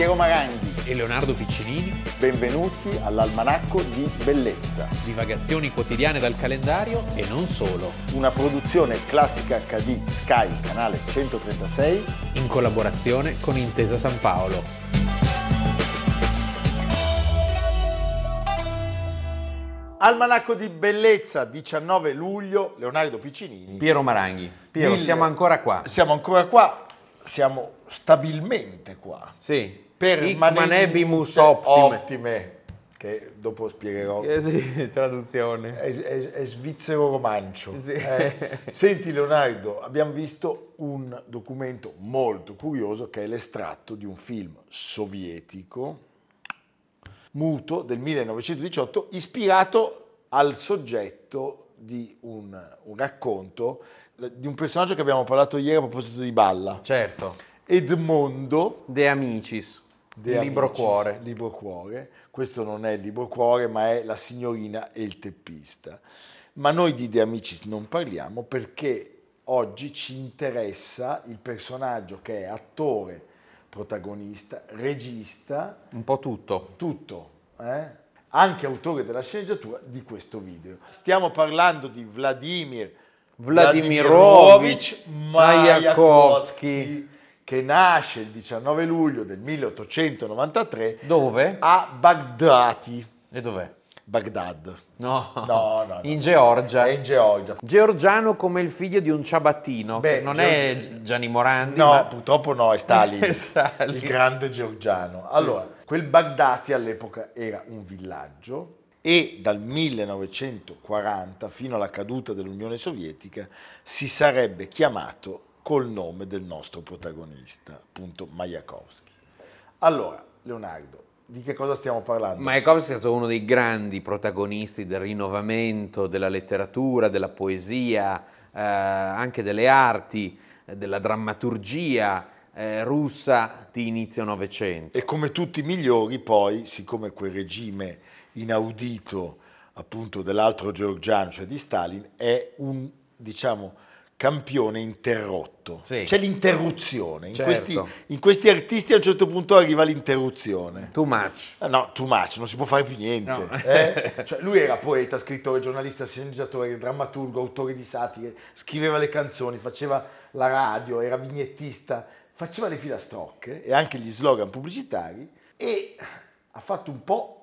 Piero Maranghi. e Leonardo Piccinini, Benvenuti all'Almanacco di Bellezza, divagazioni quotidiane dal calendario e non solo, una produzione classica HD Sky, canale 136. in collaborazione con Intesa San Paolo. Almanacco di Bellezza, 19 luglio, Leonardo Piccinini. Piero Maranghi. Piero, Mille- siamo ancora qua. Siamo ancora qua, siamo stabilmente qua. Sì. Per Hic manebimus optime. che dopo spiegherò. Eh, sì, traduzione. È, è- è svizzero romancio. Sì. Eh, Senti Leonardo, abbiamo visto un documento molto curioso che è l'estratto di un film sovietico muto del 1918 ispirato al soggetto di un, un racconto di un personaggio che abbiamo parlato ieri a proposito di Balla, Certo. Edmondo De Amicis. De Libro Amicis, cuore. Libro cuore. Questo non è il libro cuore, ma è la signorina e il teppista. Ma noi di De Amicis non parliamo perché oggi ci interessa il personaggio che è attore, protagonista, regista, Un po' tutto. tutto, eh? anche autore della sceneggiatura di questo video. Stiamo parlando di Vladimir Vladimirovich Mayakovsky, che nasce il 19 luglio del 1893 Dove? a Baghdati, E dov'è? Baghdad. No. No, no, no. In Georgia. È in Georgia. Georgiano come il figlio di un ciabattino. Beh, non Geor- è Gianni Morandi, No, ma purtroppo no, è Stalin, Stalin. il grande georgiano. Allora, quel Baghdati all'epoca era un villaggio e dal 1940 fino alla caduta dell'Unione Sovietica si sarebbe chiamato col nome del nostro protagonista, appunto Mayakovsky. Allora, Leonardo, di che cosa stiamo parlando? Mayakovsky è stato uno dei grandi protagonisti del rinnovamento della letteratura, della poesia, eh, anche delle arti, eh, della drammaturgia eh, russa di inizio Novecento. E come tutti i migliori, poi, siccome quel regime inaudito appunto dell'altro georgiano, cioè di Stalin, è un, diciamo, campione interrotto. Sì. C'è l'interruzione. In, Certo. questi, in questi artisti a un certo punto arriva l'interruzione. Too much. Ah, No, too much, non si può fare più niente. No. eh? Cioè, lui era poeta, scrittore, giornalista, sceneggiatore, drammaturgo, autore di satire, scriveva le canzoni, faceva la radio, era vignettista, faceva le filastrocche e anche gli slogan pubblicitari e ha fatto un po'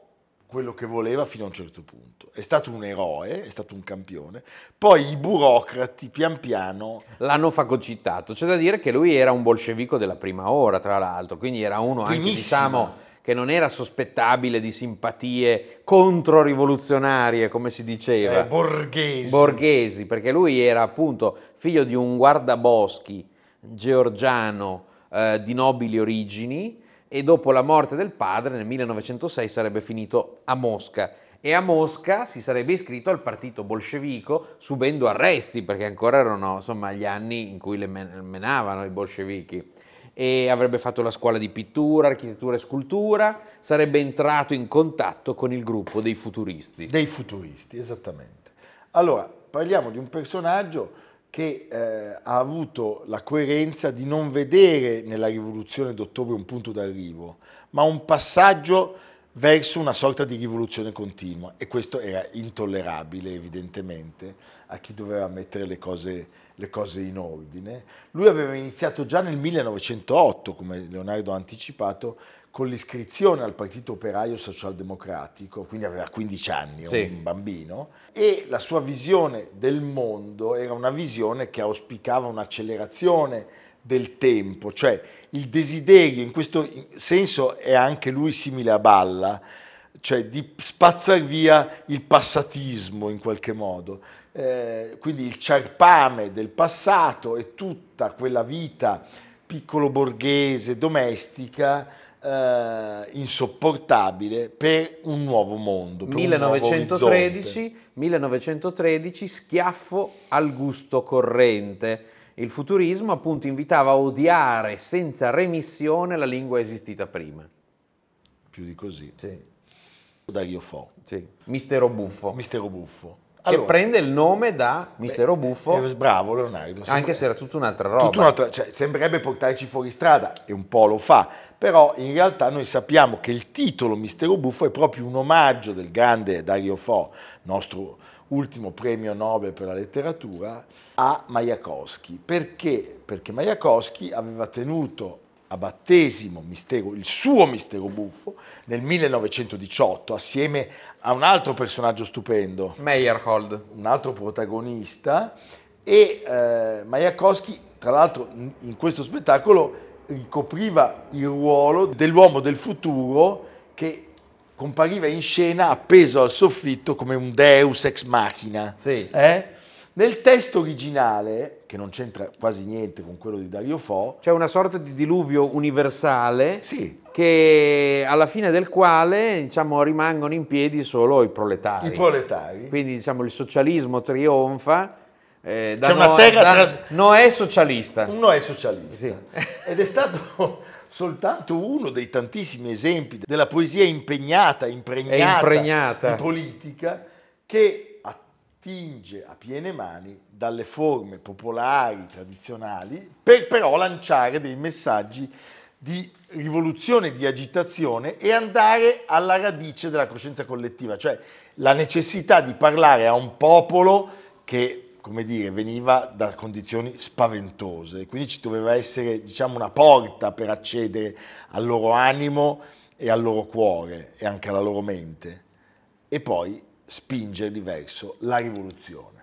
quello che voleva fino a un certo punto. È stato un eroe, è stato un campione. Poi i burocrati pian piano L'hanno fagocitato. C'è da dire che lui era un bolscevico della prima ora, tra l'altro, quindi era uno anche, diciamo, che non era sospettabile di simpatie controrivoluzionarie, come si diceva. eh, borghesi. borghesi, perché lui era appunto figlio di un guardaboschi georgiano eh, di nobili origini e dopo la morte del padre nel 1906 sarebbe finito a Mosca e a Mosca si sarebbe iscritto al partito bolscevico subendo arresti perché ancora erano insomma gli anni in cui le men- menavano i bolscevichi e avrebbe fatto la scuola di pittura, architettura e scultura, sarebbe entrato in contatto con il gruppo dei futuristi. Dei futuristi, esattamente. Allora, parliamo di un personaggio che eh, ha avuto la coerenza di non vedere nella rivoluzione d'ottobre un punto d'arrivo, ma un passaggio verso una sorta di rivoluzione continua e questo era intollerabile evidentemente a chi doveva mettere le cose, le cose in ordine. Lui aveva iniziato già nel 1908, come Leonardo ha anticipato, con l'iscrizione al Partito Operaio Socialdemocratico, quindi aveva 15 anni, Sì. un bambino, e la sua visione del mondo era una visione che auspicava un'accelerazione del tempo, cioè il desiderio, in questo senso è anche lui simile a Balla, cioè di spazzar via il passatismo in qualche modo. Eh, quindi il ciarpame del passato e tutta quella vita piccolo borghese, domestica, eh, insopportabile per un nuovo mondo. per un nuovo orizzonte. 1913, 1913, schiaffo al gusto corrente. Il futurismo appunto invitava a odiare senza remissione la lingua esistita prima. Più di così. Sì, Dario Fo, sì. Mistero buffo. mistero buffo. Allora. che prende il nome da Mistero Buffo, Eh, bravo Leonardo. anche sembra- se era tutta un'altra roba. Tutta un'altra- cioè, sembrerebbe portarci fuori strada e un po' lo fa, però in realtà noi sappiamo che il titolo Mistero Buffo è proprio un omaggio del grande Dario Fo, nostro ultimo premio Nobel per la letteratura, a Majakowski. Perché? Perché Majakowski aveva tenuto a battesimo mistero, il suo Mistero Buffo nel 1918 assieme a un altro personaggio stupendo, Meyerhold. un altro protagonista e eh, Majakowski, tra l'altro, in, in questo spettacolo ricopriva il ruolo dell'uomo del futuro che compariva in scena appeso al soffitto come un deus ex machina. Sì. Eh? Nel testo originale, che non c'entra quasi niente con quello di Dario Fo, C'è una sorta di diluvio universale sì, che alla fine del quale diciamo, rimangono in piedi solo i proletari. i proletari. Quindi diciamo, il socialismo trionfa. eh, da C'è una Noè- terra da- tras- Noè socialista. Uno è socialista Sì. ed è stato soltanto uno dei tantissimi esempi della poesia impegnata, impregnata, impregnata. di politica che attinge a piene mani dalle forme popolari, tradizionali, per però lanciare dei messaggi di rivoluzione, di agitazione e andare alla radice della coscienza collettiva, cioè la necessità di parlare a un popolo che, come dire, veniva da condizioni spaventose, quindi ci doveva essere, diciamo, una porta per accedere al loro animo e al loro cuore e anche alla loro mente e poi spingerli verso la rivoluzione.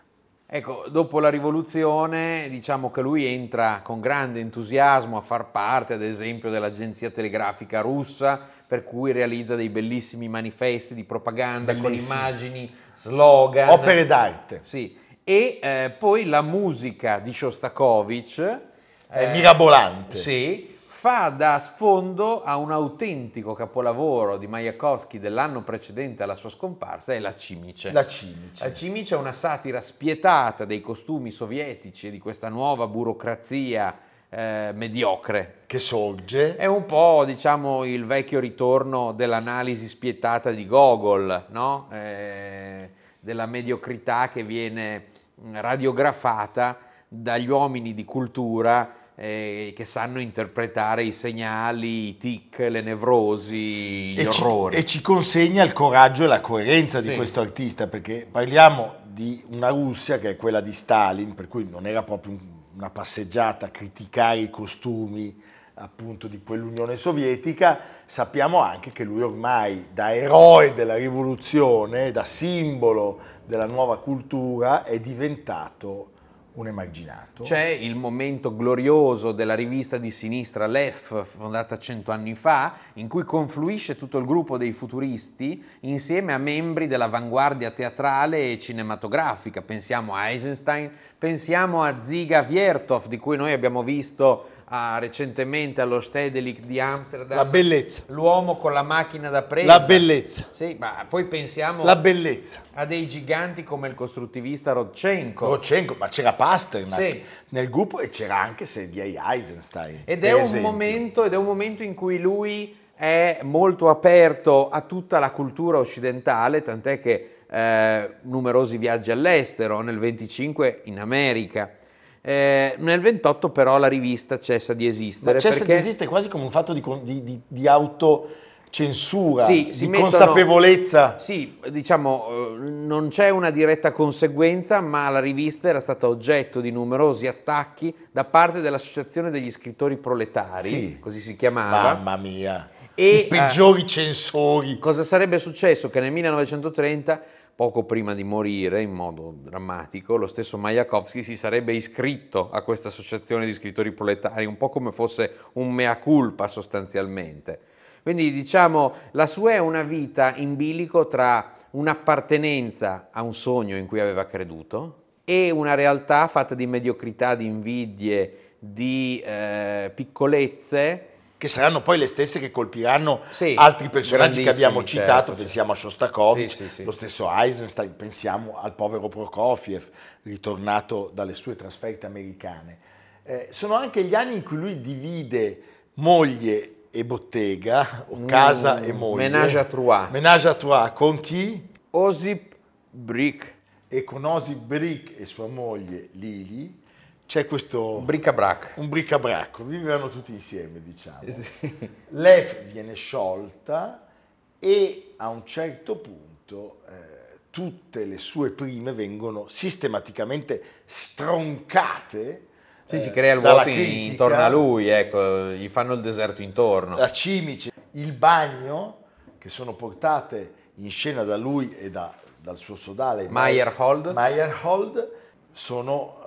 Ecco, dopo la rivoluzione, diciamo che lui entra con grande entusiasmo a far parte, ad esempio, dell'agenzia telegrafica russa, per cui realizza dei bellissimi manifesti di propaganda Bellissimi. con immagini, slogan. Opere d'arte, Sì. E eh, poi la musica di Shostakovich. è eh, mirabolante. Sì, fa da sfondo a un autentico capolavoro di Majakowski dell'anno precedente alla sua scomparsa, è La Cimice. La cimice. La Cimice è una satira spietata dei costumi sovietici e di questa nuova burocrazia eh, mediocre. che sorge È un po', diciamo, il vecchio ritorno dell'analisi spietata di Gogol, no? Eh, della mediocrità che viene mh, radiografata dagli uomini di cultura eh, che sanno interpretare i segnali, i tic, le nevrosi, gli e ci, orrori. e ci consegna il coraggio e la coerenza di Sì. questo artista, perché parliamo di una Russia che è quella di Stalin, per cui non era proprio un- una passeggiata a criticare i costumi appunto di quell'Unione Sovietica, sappiamo anche che lui ormai da eroe della rivoluzione, da simbolo della nuova cultura, è diventato un emarginato. C'è il momento glorioso della rivista di sinistra Lef, fondata cento anni fa, in cui confluisce tutto il gruppo dei futuristi insieme a membri dell'avanguardia teatrale e cinematografica. Pensiamo a Eisenstein, pensiamo a Ziga Viertov, di cui noi abbiamo visto ah, recentemente allo Stedelijk di Amsterdam. La bellezza, L'uomo con la macchina da presa. la bellezza, Sì, ma poi pensiamo la bellezza. a dei giganti come il costruttivista Rodchenko. Rodchenko, ma c'era Pasternak Sì. nel gruppo e c'era anche Sergei Eisenstein. Ed è, momento, ed è un momento in cui lui è molto aperto a tutta la cultura occidentale, tant'è che eh, numerosi viaggi all'estero, nel 25 in America. Eh, nel 28 però la rivista cessa di esistere Ma cessa perché di esistere quasi come un fatto di, di, di, di autocensura, Sì, di mettono- consapevolezza. Sì, diciamo, eh, non c'è una diretta conseguenza, ma la rivista era stata oggetto di numerosi attacchi da parte dell'Associazione degli scrittori proletari, Sì. così si chiamava. Mamma mia, E, i peggiori censori. Cosa sarebbe successo? Che nel 1930, poco prima di morire in modo drammatico, lo stesso Majakovsky si sarebbe iscritto a questa associazione di scrittori proletari, un po' come fosse un mea culpa sostanzialmente. Quindi diciamo, la sua è una vita in bilico tra un'appartenenza a un sogno in cui aveva creduto e una realtà fatta di mediocrità, di invidie, di eh, piccolezze Che saranno poi le stesse che colpiranno Sì, altri personaggi che abbiamo citato, certo, pensiamo a Shostakovich, Sì, sì, lo stesso Eisenstein, pensiamo al povero Prokofiev, ritornato dalle sue trasferte americane. Eh, sono anche gli anni in cui lui divide moglie e bottega, o casa e moglie. Mm, Ménage à trois. Ménage à trois, con chi? Osip Brick. e con Osip Brick e sua moglie Lili c'è questo Bric-a-brac. un bric-a-brac, vivevano tutti insieme, diciamo. Eh sì. L'EF viene sciolta e a un certo punto eh, tutte le sue prime vengono sistematicamente stroncate. Sì, si eh, crea il vuoto critica. intorno a lui, ecco, gli fanno il deserto intorno. La Cimice, il bagno, che sono portate in scena da lui e da- dal suo sodale Meyerhold. Meyerhold, sono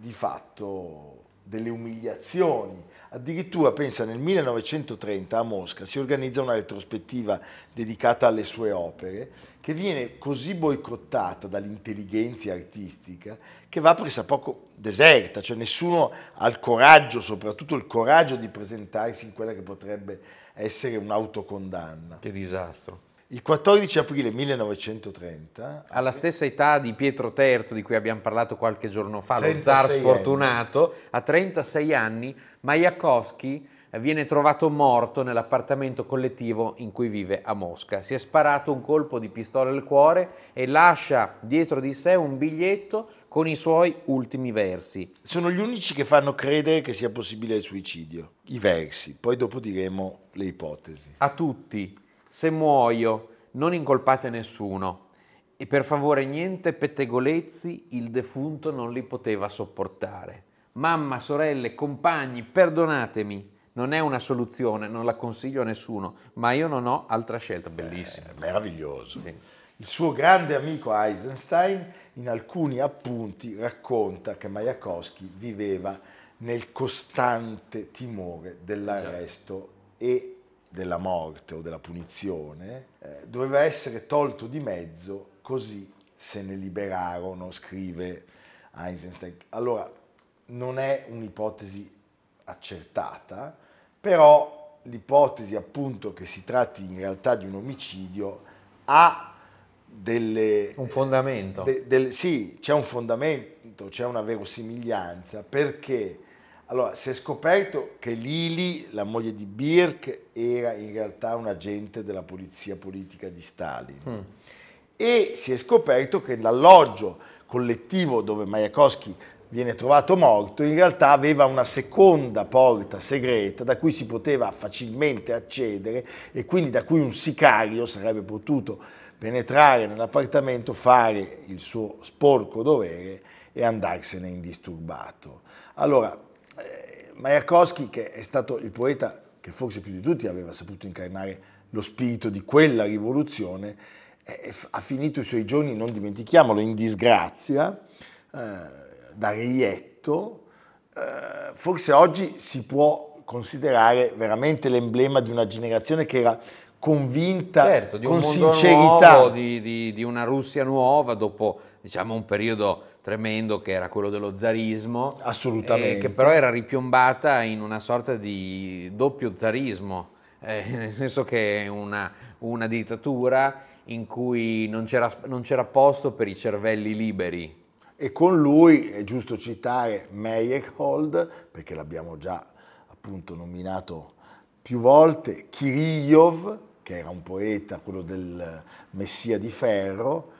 di fatto delle umiliazioni. Addirittura, pensa, nel 1930 a Mosca si organizza una retrospettiva dedicata alle sue opere, che viene così boicottata dall'intelligenza artistica che va pressappoco deserta, cioè nessuno ha il coraggio, soprattutto il coraggio di presentarsi in quella che potrebbe essere un'autocondanna. Che disastro. Il 14 aprile 1930 Alla stessa età di Pietro III, di cui abbiamo parlato qualche giorno fa, lo 36 zar anni. sfortunato, a 36 anni, Majakovsky viene trovato morto nell'appartamento collettivo in cui vive a Mosca. Si è sparato un colpo di pistola al cuore e lascia dietro di sé un biglietto con i suoi ultimi versi. sono gli unici che fanno credere che sia possibile il suicidio, i versi, poi dopo diremo le ipotesi. A tutti, se muoio, non incolpate nessuno. E per favore niente pettegolezzi, il defunto non li poteva sopportare. Mamma, sorelle, compagni, perdonatemi. Non è una soluzione, non la consiglio a nessuno, ma io non ho altra scelta. Bellissimo. È meraviglioso. Il suo grande amico Eisenstein in alcuni appunti racconta che Majakovsky viveva nel costante timore dell'arresto e della morte o della punizione, eh, doveva essere tolto di mezzo così se ne liberarono, scrive Eisenstein. Allora, non è un'ipotesi accertata, però l'ipotesi appunto che si tratti in realtà di un omicidio ha delle... Un fondamento. de- del- sì, c'è un fondamento, c'è una verosimiglianza, perché allora, si è scoperto che Lili, la moglie di Birk, era in realtà un agente della polizia politica di Stalin. E si è scoperto che l'alloggio collettivo dove Majakovsky viene trovato morto in realtà aveva una seconda porta segreta da cui si poteva facilmente accedere e quindi da cui un sicario sarebbe potuto penetrare nell'appartamento, fare il suo sporco dovere e andarsene indisturbato. Allora, Majakovsky, che è stato il poeta che forse più di tutti aveva saputo incarnare lo spirito di quella rivoluzione, eh, ha finito i suoi giorni, non dimentichiamolo, in disgrazia, eh, da reietto. Eh, forse oggi si può considerare veramente l'emblema di una generazione che era convinta Certo, di un con sincerità. nuovo, di, di- di una Russia nuova dopo diciamo, un periodo tremendo che era quello dello zarismo. Assolutamente. eh, che però era ripiombata in una sorta di doppio zarismo, eh, nel senso che è una, una dittatura in cui non c'era, non c'era posto per i cervelli liberi. E con lui è giusto citare Meyerhold, perché l'abbiamo già appunto nominato più volte, Kirillov, che era un poeta, quello del Messia di Ferro,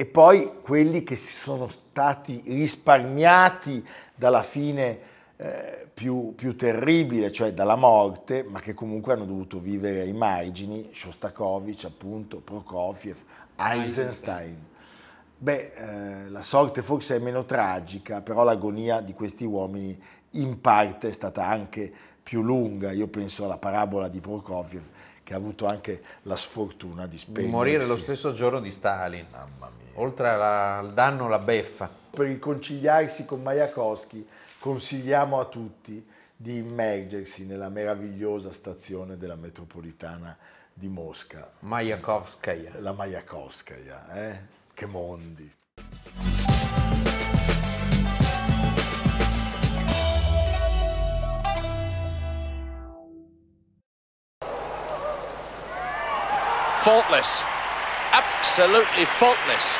e poi quelli che si sono stati risparmiati dalla fine eh, più, più terribile, cioè dalla morte, ma che comunque hanno dovuto vivere ai margini, Shostakovich appunto, Prokofiev, Eisenstein. Beh, eh, la sorte forse è meno tragica, però l'agonia di questi uomini in parte è stata anche più lunga. Io penso alla parabola di Prokofiev, che ha avuto anche la sfortuna di spegnersi. morire lo stesso giorno di Stalin. Mamma mia. Oltre alla- al danno, la beffa. Per riconciliarsi con Majakovsky consigliamo a tutti di immergersi nella meravigliosa stazione della metropolitana di Mosca, Majakovskaya. la Majakovskaya, eh? Che mondi! faultless, absolutely faultless.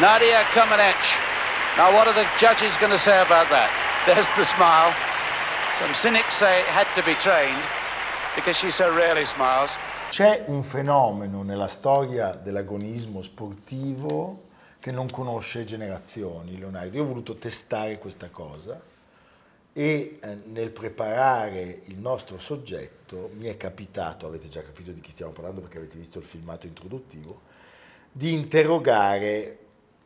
Nadia Comaneci. Now, what are the judges going to say about that? There's the smile. Some cynics say it had to be trained because she so rarely smiles. C'è un fenomeno nella storia dell'agonismo sportivo che non conosce generazioni, Leonardo. Io ho voluto testare questa cosa e eh, nel preparare il nostro soggetto mi è capitato, avete già capito di chi stiamo parlando perché avete visto il filmato introduttivo, di interrogare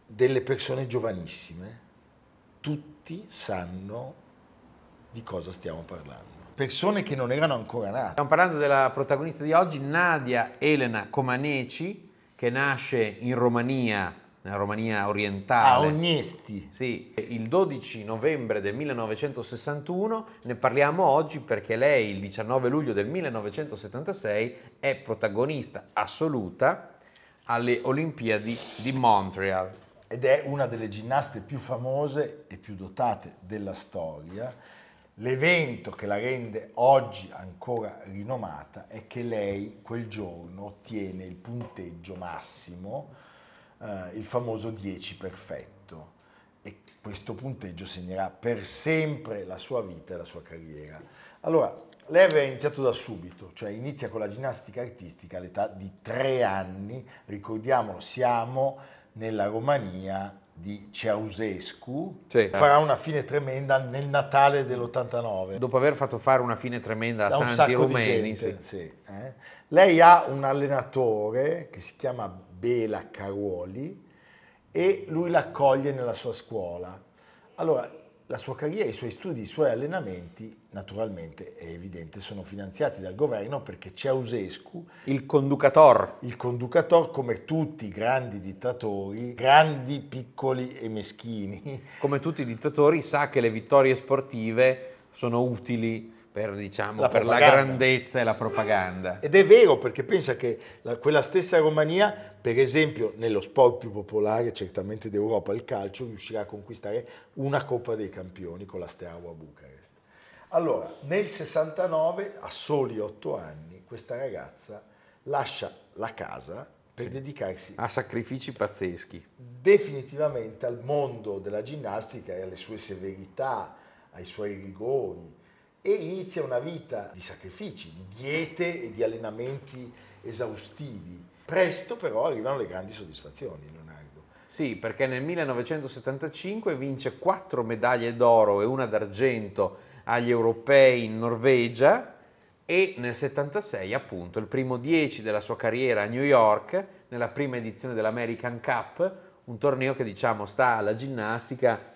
delle persone giovanissime. Tutti sanno di cosa stiamo parlando. Persone che non erano ancora nate. Stiamo parlando della protagonista di oggi, Nadia Elena Comaneci, che nasce in Romania, nella Romania A orientale. Ognesti. Sì, il 12 novembre del 1961 ne parliamo oggi perché lei il 19 luglio del 1976 è protagonista assoluta alle Olimpiadi di Montreal. ed è una delle ginnaste più famose e più dotate della storia. L'evento che la rende oggi ancora rinomata è che lei quel giorno ottiene il punteggio massimo, eh, il famoso 10 perfetto, e questo punteggio segnerà per sempre la sua vita e la sua carriera. Allora, lei aveva iniziato da subito, cioè inizia con la ginnastica artistica all'età di tre anni, ricordiamolo, siamo nella Romania di Ceausescu, Sì. farà una fine tremenda nel Natale dell'89 Dopo aver fatto fare una fine tremenda a da un tanti sacco rumeni, di gente. sì. sì, eh. Lei ha un allenatore che si chiama Bela Caruoli e lui l'accoglie nella sua scuola. Allora, la sua carriera, i suoi studi, i suoi allenamenti, naturalmente è evidente, sono finanziati dal governo perché Ceausescu Il conducator. il conducatore, come tutti i grandi dittatori, grandi, piccoli e meschini, come tutti i dittatori, sa che le vittorie sportive sono utili per, diciamo, La per la grandezza e la propaganda. Ed è vero perché pensa che la- quella stessa Romania, per esempio, nello sport più popolare certamente d'Europa, il calcio, riuscirà a conquistare una Coppa dei Campioni con la Steaua Bucarest. Allora, nel 69, a soli otto anni, questa ragazza lascia la casa per dedicarsi Ha sacrifici pazzeschi. definitivamente al mondo della ginnastica e alle sue severità, ai suoi rigori e inizia una vita di sacrifici, di diete e di allenamenti esaustivi. Presto però arrivano le grandi soddisfazioni, Leonardo. Sì, perché nel 1975 vince quattro medaglie d'oro e una d'argento agli europei in Norvegia e nel 76 appunto il primo 10 della sua carriera a New York nella prima edizione dell'American Cup, un torneo che diciamo sta alla ginnastica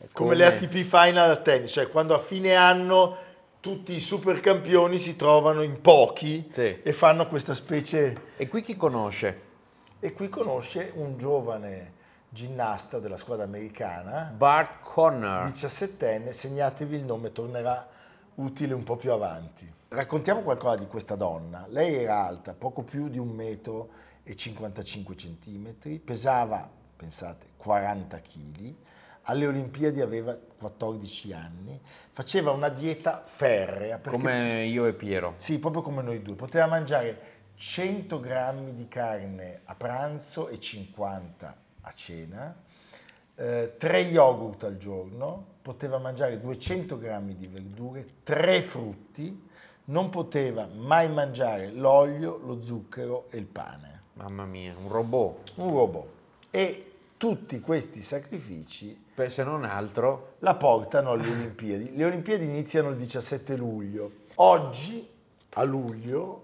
eh, Come, le ATP Final al tennis, cioè quando a fine anno tutti i super campioni si trovano in pochi Sì. e fanno questa specie E qui chi conosce? e qui conosce un giovane ginnasta della squadra americana Bart Connor. 17enne, segnatevi il nome, tornerà utile un po' più avanti. Raccontiamo qualcosa di questa donna. Lei era alta poco più di un metro e 55 centimetri, pesava, pensate, 40 kg, alle Olimpiadi aveva 14 anni, faceva una dieta ferrea. Come io e Piero. sì, proprio come noi due. Poteva mangiare 100 grammi di carne a pranzo e 50 a cena, eh, tre yogurt al giorno, poteva mangiare 200 grammi di verdure, tre frutti, non poteva mai mangiare l'olio, lo zucchero e il pane. Mamma mia, un robot. Un robot. E tutti questi sacrifici Beh, se non altro, la portano alle Olimpiadi. Le Olimpiadi iniziano il 17 luglio. Oggi, a luglio,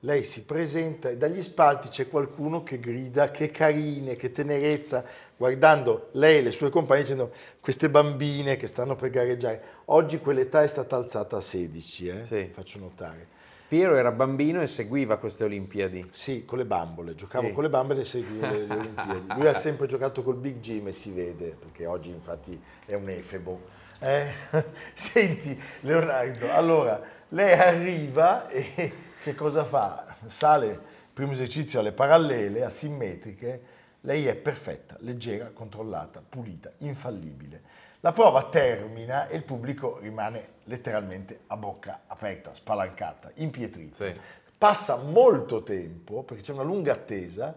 lei si presenta e dagli spalti c'è qualcuno che grida che carine, che tenerezza, guardando lei e le sue compagne dicendo queste bambine che stanno per gareggiare. Oggi quell'età è stata alzata a 16, eh? Sì. faccio notare. Piero era bambino e seguiva queste Olimpiadi. Sì, con le bambole, giocavo Sì. con le bambole e seguivo le, le Olimpiadi. Lui ha sempre giocato col Big Jim e si vede, perché oggi infatti è un efebo. Eh? Senti Leonardo, allora lei arriva e che cosa fa? Sale il primo esercizio alle parallele, asimmetriche, lei è perfetta, leggera, controllata, pulita, infallibile. La prova termina e il pubblico rimane letteralmente a bocca aperta, spalancata, impietrito. Sì. Passa molto tempo, perché c'è una lunga attesa,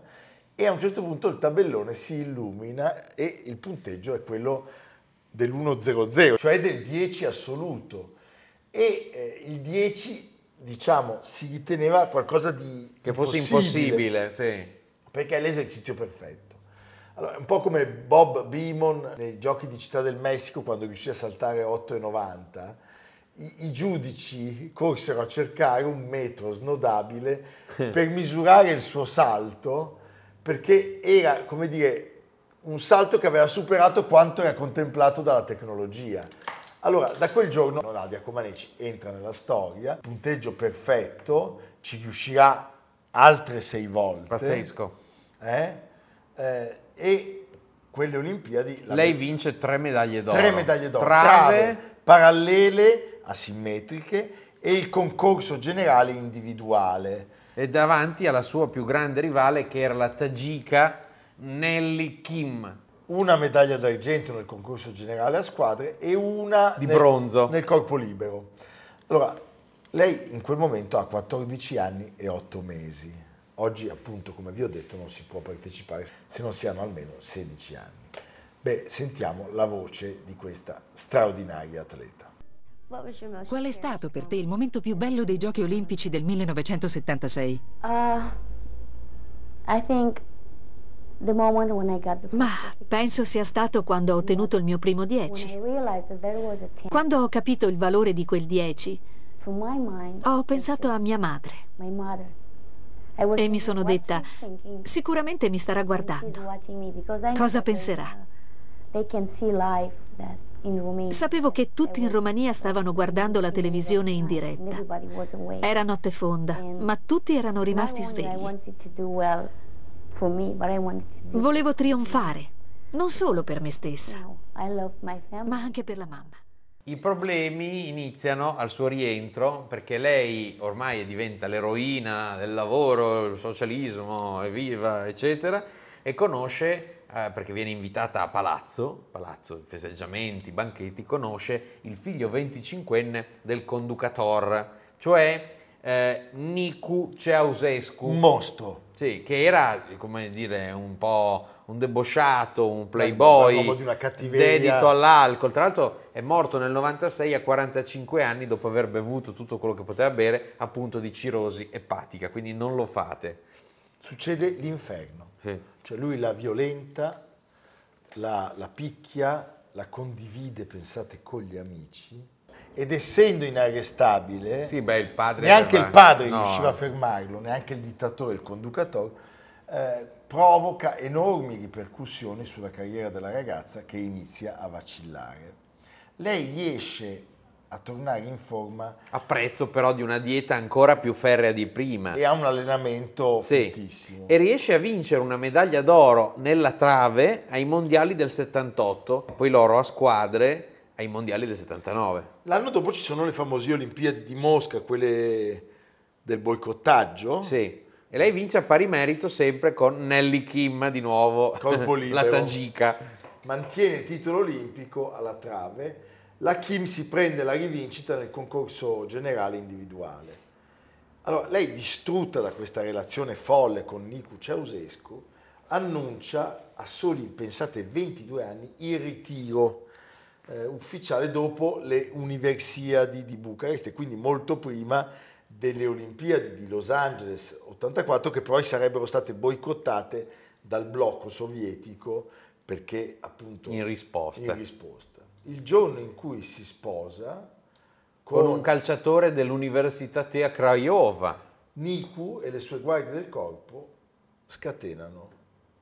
e a un certo punto il tabellone si illumina e il punteggio è quello dell'1-0-0, cioè del 10 assoluto. E eh, il 10, diciamo, si riteneva qualcosa di Che fosse impossibile, impossibile, sì. perché è l'esercizio perfetto. Allora, un po' come Bob Beamon nei giochi di Città del Messico quando riuscì a saltare 8,90. I, I giudici corsero a cercare un metro snodabile per misurare il suo salto perché era, come dire, un salto che aveva superato quanto era contemplato dalla tecnologia. Allora, da quel giorno Nadia Comaneci entra nella storia, punteggio perfetto, ci riuscirà altre sei volte. Pazzesco. Eh? Eh, e quelle Olimpiadi... Lei vince tre medaglie d'oro. tre medaglie d'oro, Trave, trave, parallele, asimmetriche e il concorso generale individuale. e davanti alla sua più grande rivale che era la tagika Nelly Kim. Una medaglia d'argento nel concorso generale a squadre e una Di nel, bronzo. nel corpo libero. Allora, lei in quel momento ha 14 anni e 8 mesi. Oggi, appunto, come vi ho detto, non si può partecipare se non si hanno almeno 16 anni. Beh, sentiamo la voce di questa straordinaria atleta. Qual è stato per te il momento più bello dei Giochi Olimpici del 1976? Uh, I think the moment when I got the Ma penso sia stato quando ho ottenuto il mio primo when I 10. realized that there was a ten. Quando ho capito il valore di quel 10, To my mind, ho pensato a mia madre my mother. I was e mi sono detta, sicuramente mi starà guardando. Cosa penserà? uh. Sapevo che tutti in Romania stavano guardando la televisione in diretta. Era notte fonda, ma tutti erano rimasti svegli. Volevo trionfare, non solo per me stessa, ma anche per la mamma. I problemi iniziano al suo rientro perché lei ormai diventa l'eroina del lavoro, il socialismo, evviva, eccetera, e conosce, eh, perché viene invitata a palazzo, palazzo, festeggiamenti, banchetti, conosce il figlio 25enne del conducator, cioè eh, Nicu Ceausescu. Un mostro. Sì, che era, come dire, un po' un debosciato, un un playboy, uomo di una cattiveria. dedito all'alcol. Tra l'altro è morto nel 96 a 45 anni dopo aver bevuto tutto quello che poteva bere, appunto di cirosi epatica, quindi non lo fate. Succede l'inferno. Sì. Cioè lui la violenta, la, la picchia, la condivide, pensate, con gli amici ed essendo inarrestabile, Sì, beh, il neanche aveva- il padre no. riusciva a fermarlo, neanche il dittatore, il conducatore, eh, provoca enormi ripercussioni sulla carriera della ragazza che inizia a vacillare. Lei riesce a tornare in forma A prezzo però di una dieta ancora più ferrea di prima. e ha un allenamento Sì. fittissimo. E riesce a vincere una medaglia d'oro nella trave ai mondiali del 78, poi l'oro a squadre ai mondiali del 79. L'anno dopo ci sono le famose Olimpiadi di Mosca, quelle del boicottaggio. Sì. E lei vince a pari merito sempre con Nelly Kim di nuovo, la tagika. mantiene il titolo olimpico alla trave, la Kim si prende la rivincita nel concorso generale individuale. Allora, lei distrutta da questa relazione folle con Nicu Ceausescu, annuncia a soli, pensate, 22 anni il ritiro eh, ufficiale dopo le Universiadi di Bucarest e quindi molto prima delle Olimpiadi di Los Angeles 84 che poi sarebbero state boicottate dal blocco sovietico perché appunto In risposta. in risposta. Il giorno in cui si sposa Con un calciatore dell'Università Tea Craiova. Niku e le sue guardie del corpo scatenano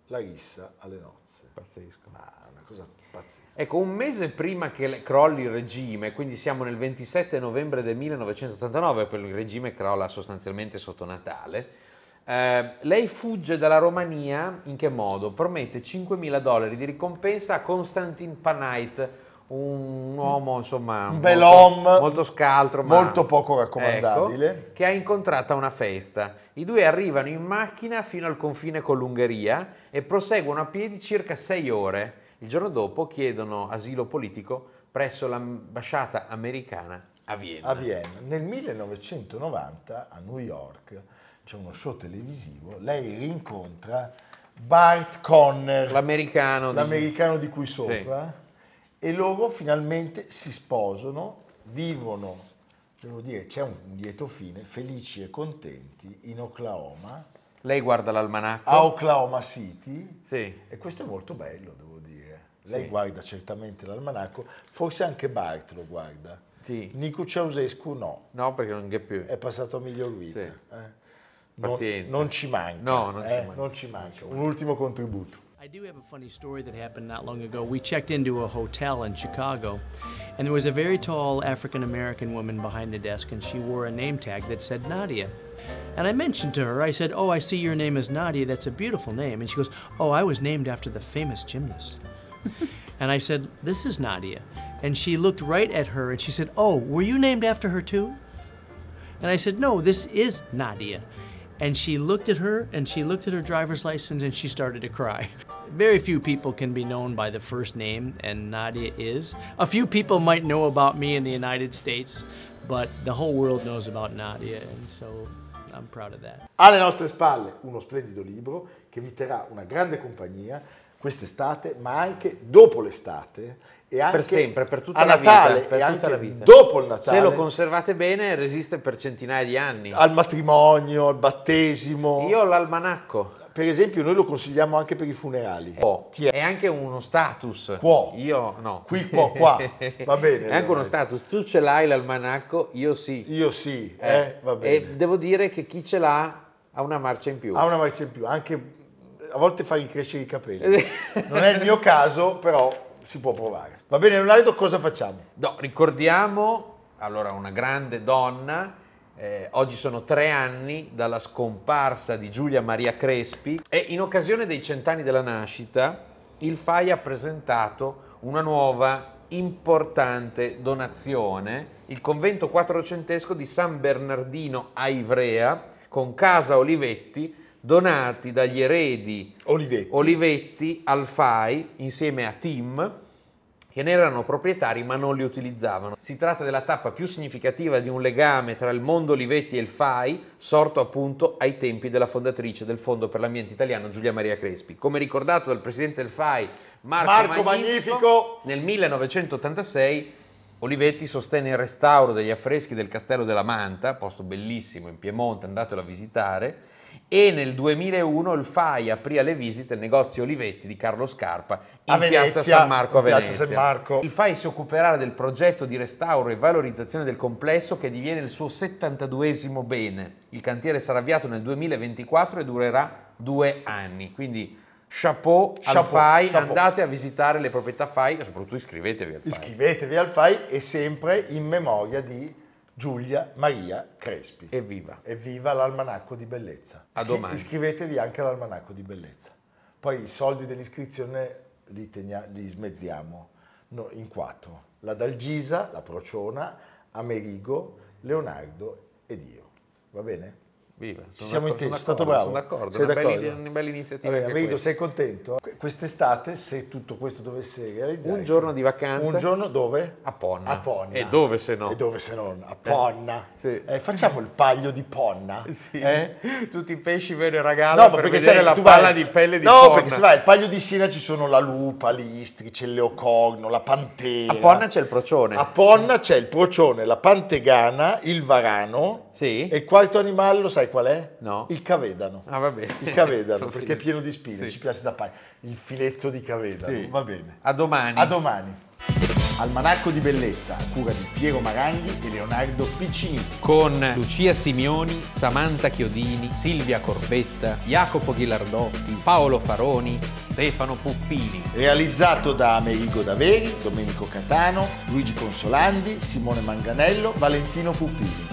la rissa alle nozze. Pazzesco. Ma è una cosa pazzesca. Ecco, un mese prima che crolli il regime, quindi siamo nel 27 novembre del 1989, poi il regime crolla sostanzialmente sotto Natale, eh, lei fugge dalla Romania in che modo? Promette 5.000 dollari di ricompensa a Konstantin Panait, un uomo insomma Un bel molto, molto scaltro, ma- molto poco raccomandabile. ecco, che ha incontrato a una festa. I due arrivano in macchina fino al confine con l'Ungheria e proseguono a piedi circa sei ore. Il giorno dopo chiedono asilo politico presso l'ambasciata americana a Vienna. A Vienna. Nel 1990 a New York c'è uno show televisivo, lei rincontra Bart Conner, L'americano di- l'americano di cui sopra, e loro finalmente si sposano, vivono, devo dire, c'è un lieto fine, felici e contenti in Oklahoma, Lei guarda l'almanacco. a Oklahoma City Sì. e questo è molto bello. Lei Sì. guarda certamente l'almanacco, forse anche Bart lo guarda. Sì. Nico Ceausescu no, No, perché non c'è più. è passato a miglior vita. Sì. eh. Non, non ci manca. No, non ci eh, manca. non ci manca. Un ultimo contributo. I do have a funny story that happened not long ago. We checked into a hotel in Chicago, and there was a very tall African American woman behind the desk, and she wore a name tag that said Nadia. And I mentioned to her, I said, Oh, I see your name is Nadia. That's a beautiful name. And she goes, Oh, I was named after the famous gymnast. and I said, This is Nadia. And she looked right at her and she said, Oh, were you named after her too? And I said, No, this is Nadia. And she looked at her and she looked at her driver's license and she started to cry. Very few people can be known by the first name, and Nadia is. A few people might know about me in the United States, but the whole world knows about Nadia, and so I'm proud of that. Alle nostre spalle uno splendido libro che vi terrà una grande compagnia quest'estate, ma anche dopo l'estate e anche Per sempre, per tutta a la Natale vita. Per e anche la vita. dopo il Natale. Se lo conservate bene, resiste per centinaia di anni. al matrimonio, al battesimo. Io ho l'almanacco. Per esempio, noi lo consigliamo anche per i funerali. Oh, è anche uno status. Quo. Io no. Qui, qua, qua. Va bene, È anche uno status. Tu ce l'hai l'almanacco, io sì. Io sì, eh, va bene. E devo dire che chi ce l'ha ha una marcia in più. Ha una marcia in più, anche a volte fa ricrescere i capelli. Non è il mio caso, però si può provare. Va bene, Leonardo, cosa facciamo? No, ricordiamo, allora, una grande donna. eh, oggi sono tre anni dalla scomparsa di Giulia Maria Crespi e in occasione dei cent'anni della nascita il FAI ha presentato una nuova importante donazione, il convento quattrocentesco di San Bernardino a Ivrea con casa Olivetti donati dagli eredi Olivetti. Olivetti al FAI insieme a Tim che ne erano proprietari ma non li utilizzavano. Si tratta della tappa più significativa di un legame tra il mondo Olivetti e il FAI, sorto appunto ai tempi della fondatrice del Fondo per l'Ambiente Italiano Giulia Maria Crespi. Come ricordato dal presidente del FAI Marco, Marco Magnifico, Magnifico. nel 1986 Olivetti sostenne il restauro degli affreschi del Castello della Manta, posto bellissimo in Piemonte, andatelo a visitare, e nel 2001 il FAI aprì alle visite il negozio Olivetti di Carlo Scarpa in Venezia, piazza San Marco a Venezia. Marco. Il FAI si occuperà del progetto di restauro e valorizzazione del complesso che diviene il suo 72esimo bene. Il cantiere sarà avviato nel 2024 e durerà due anni, quindi chapeau, al Chapeau, FAI, chapeau. andate a visitare le proprietà FAI e soprattutto iscrivetevi al FAI. Iscrivetevi al FAI e sempre in memoria di Giulia Maria Crespi. Evviva! Evviva l'almanacco di bellezza. A domani. Iscrivetevi anche all'almanacco di bellezza. Poi i soldi dell'iscrizione li, tegna- li smezziamo no, in quattro. La Dalgisa, la Prociona, Amerigo, Leonardo ed io. Va bene? Viva, Ci siamo intesi, sono stato d'accordo, bravo. Sono d'accordo, Sei una, bella, d'accordo? una bella iniziativa. Va bene, anche Amerigo, questa. sei contento? Que- Quest'estate, se tutto questo dovesse realizzarsi... Un giorno di vacanza. Un giorno dove? A Ponna. A Ponna. E dove se no? E dove se non? A Ponna. sì. Eh, facciamo il paglio di Ponna. Sì. eh? Tutti i pesci ve ne regalo No, ma per perché sai, la tu palla vai- di pelle di No, Ponna. perché se vai al paglio di Siena ci sono la lupa, l'istrice, il leocorno, la pantera. A Ponna c'è il procione. A Ponna c'è il procione, la pantegana, il varano. Sì. E il quarto animale lo sai qual è? No. Il cavedano. Ah, va bene. Il cavedano, perché è pieno di spine, Sì. ci piace da pai. Il filetto di cavedano, Sì. va bene. A domani. A domani. Almanacco di bellezza, a cura di Piero Maranghi e Leonardo Piccini. con Lucia Simioni, Samantha Chiodini, Silvia Corbetta, Jacopo Ghilardotti, Paolo Faroni, Stefano Puppini. Realizzato da Amerigo Daveri, Domenico Catano, Luigi Consolandi, Simone Manganello, Valentino Puppini.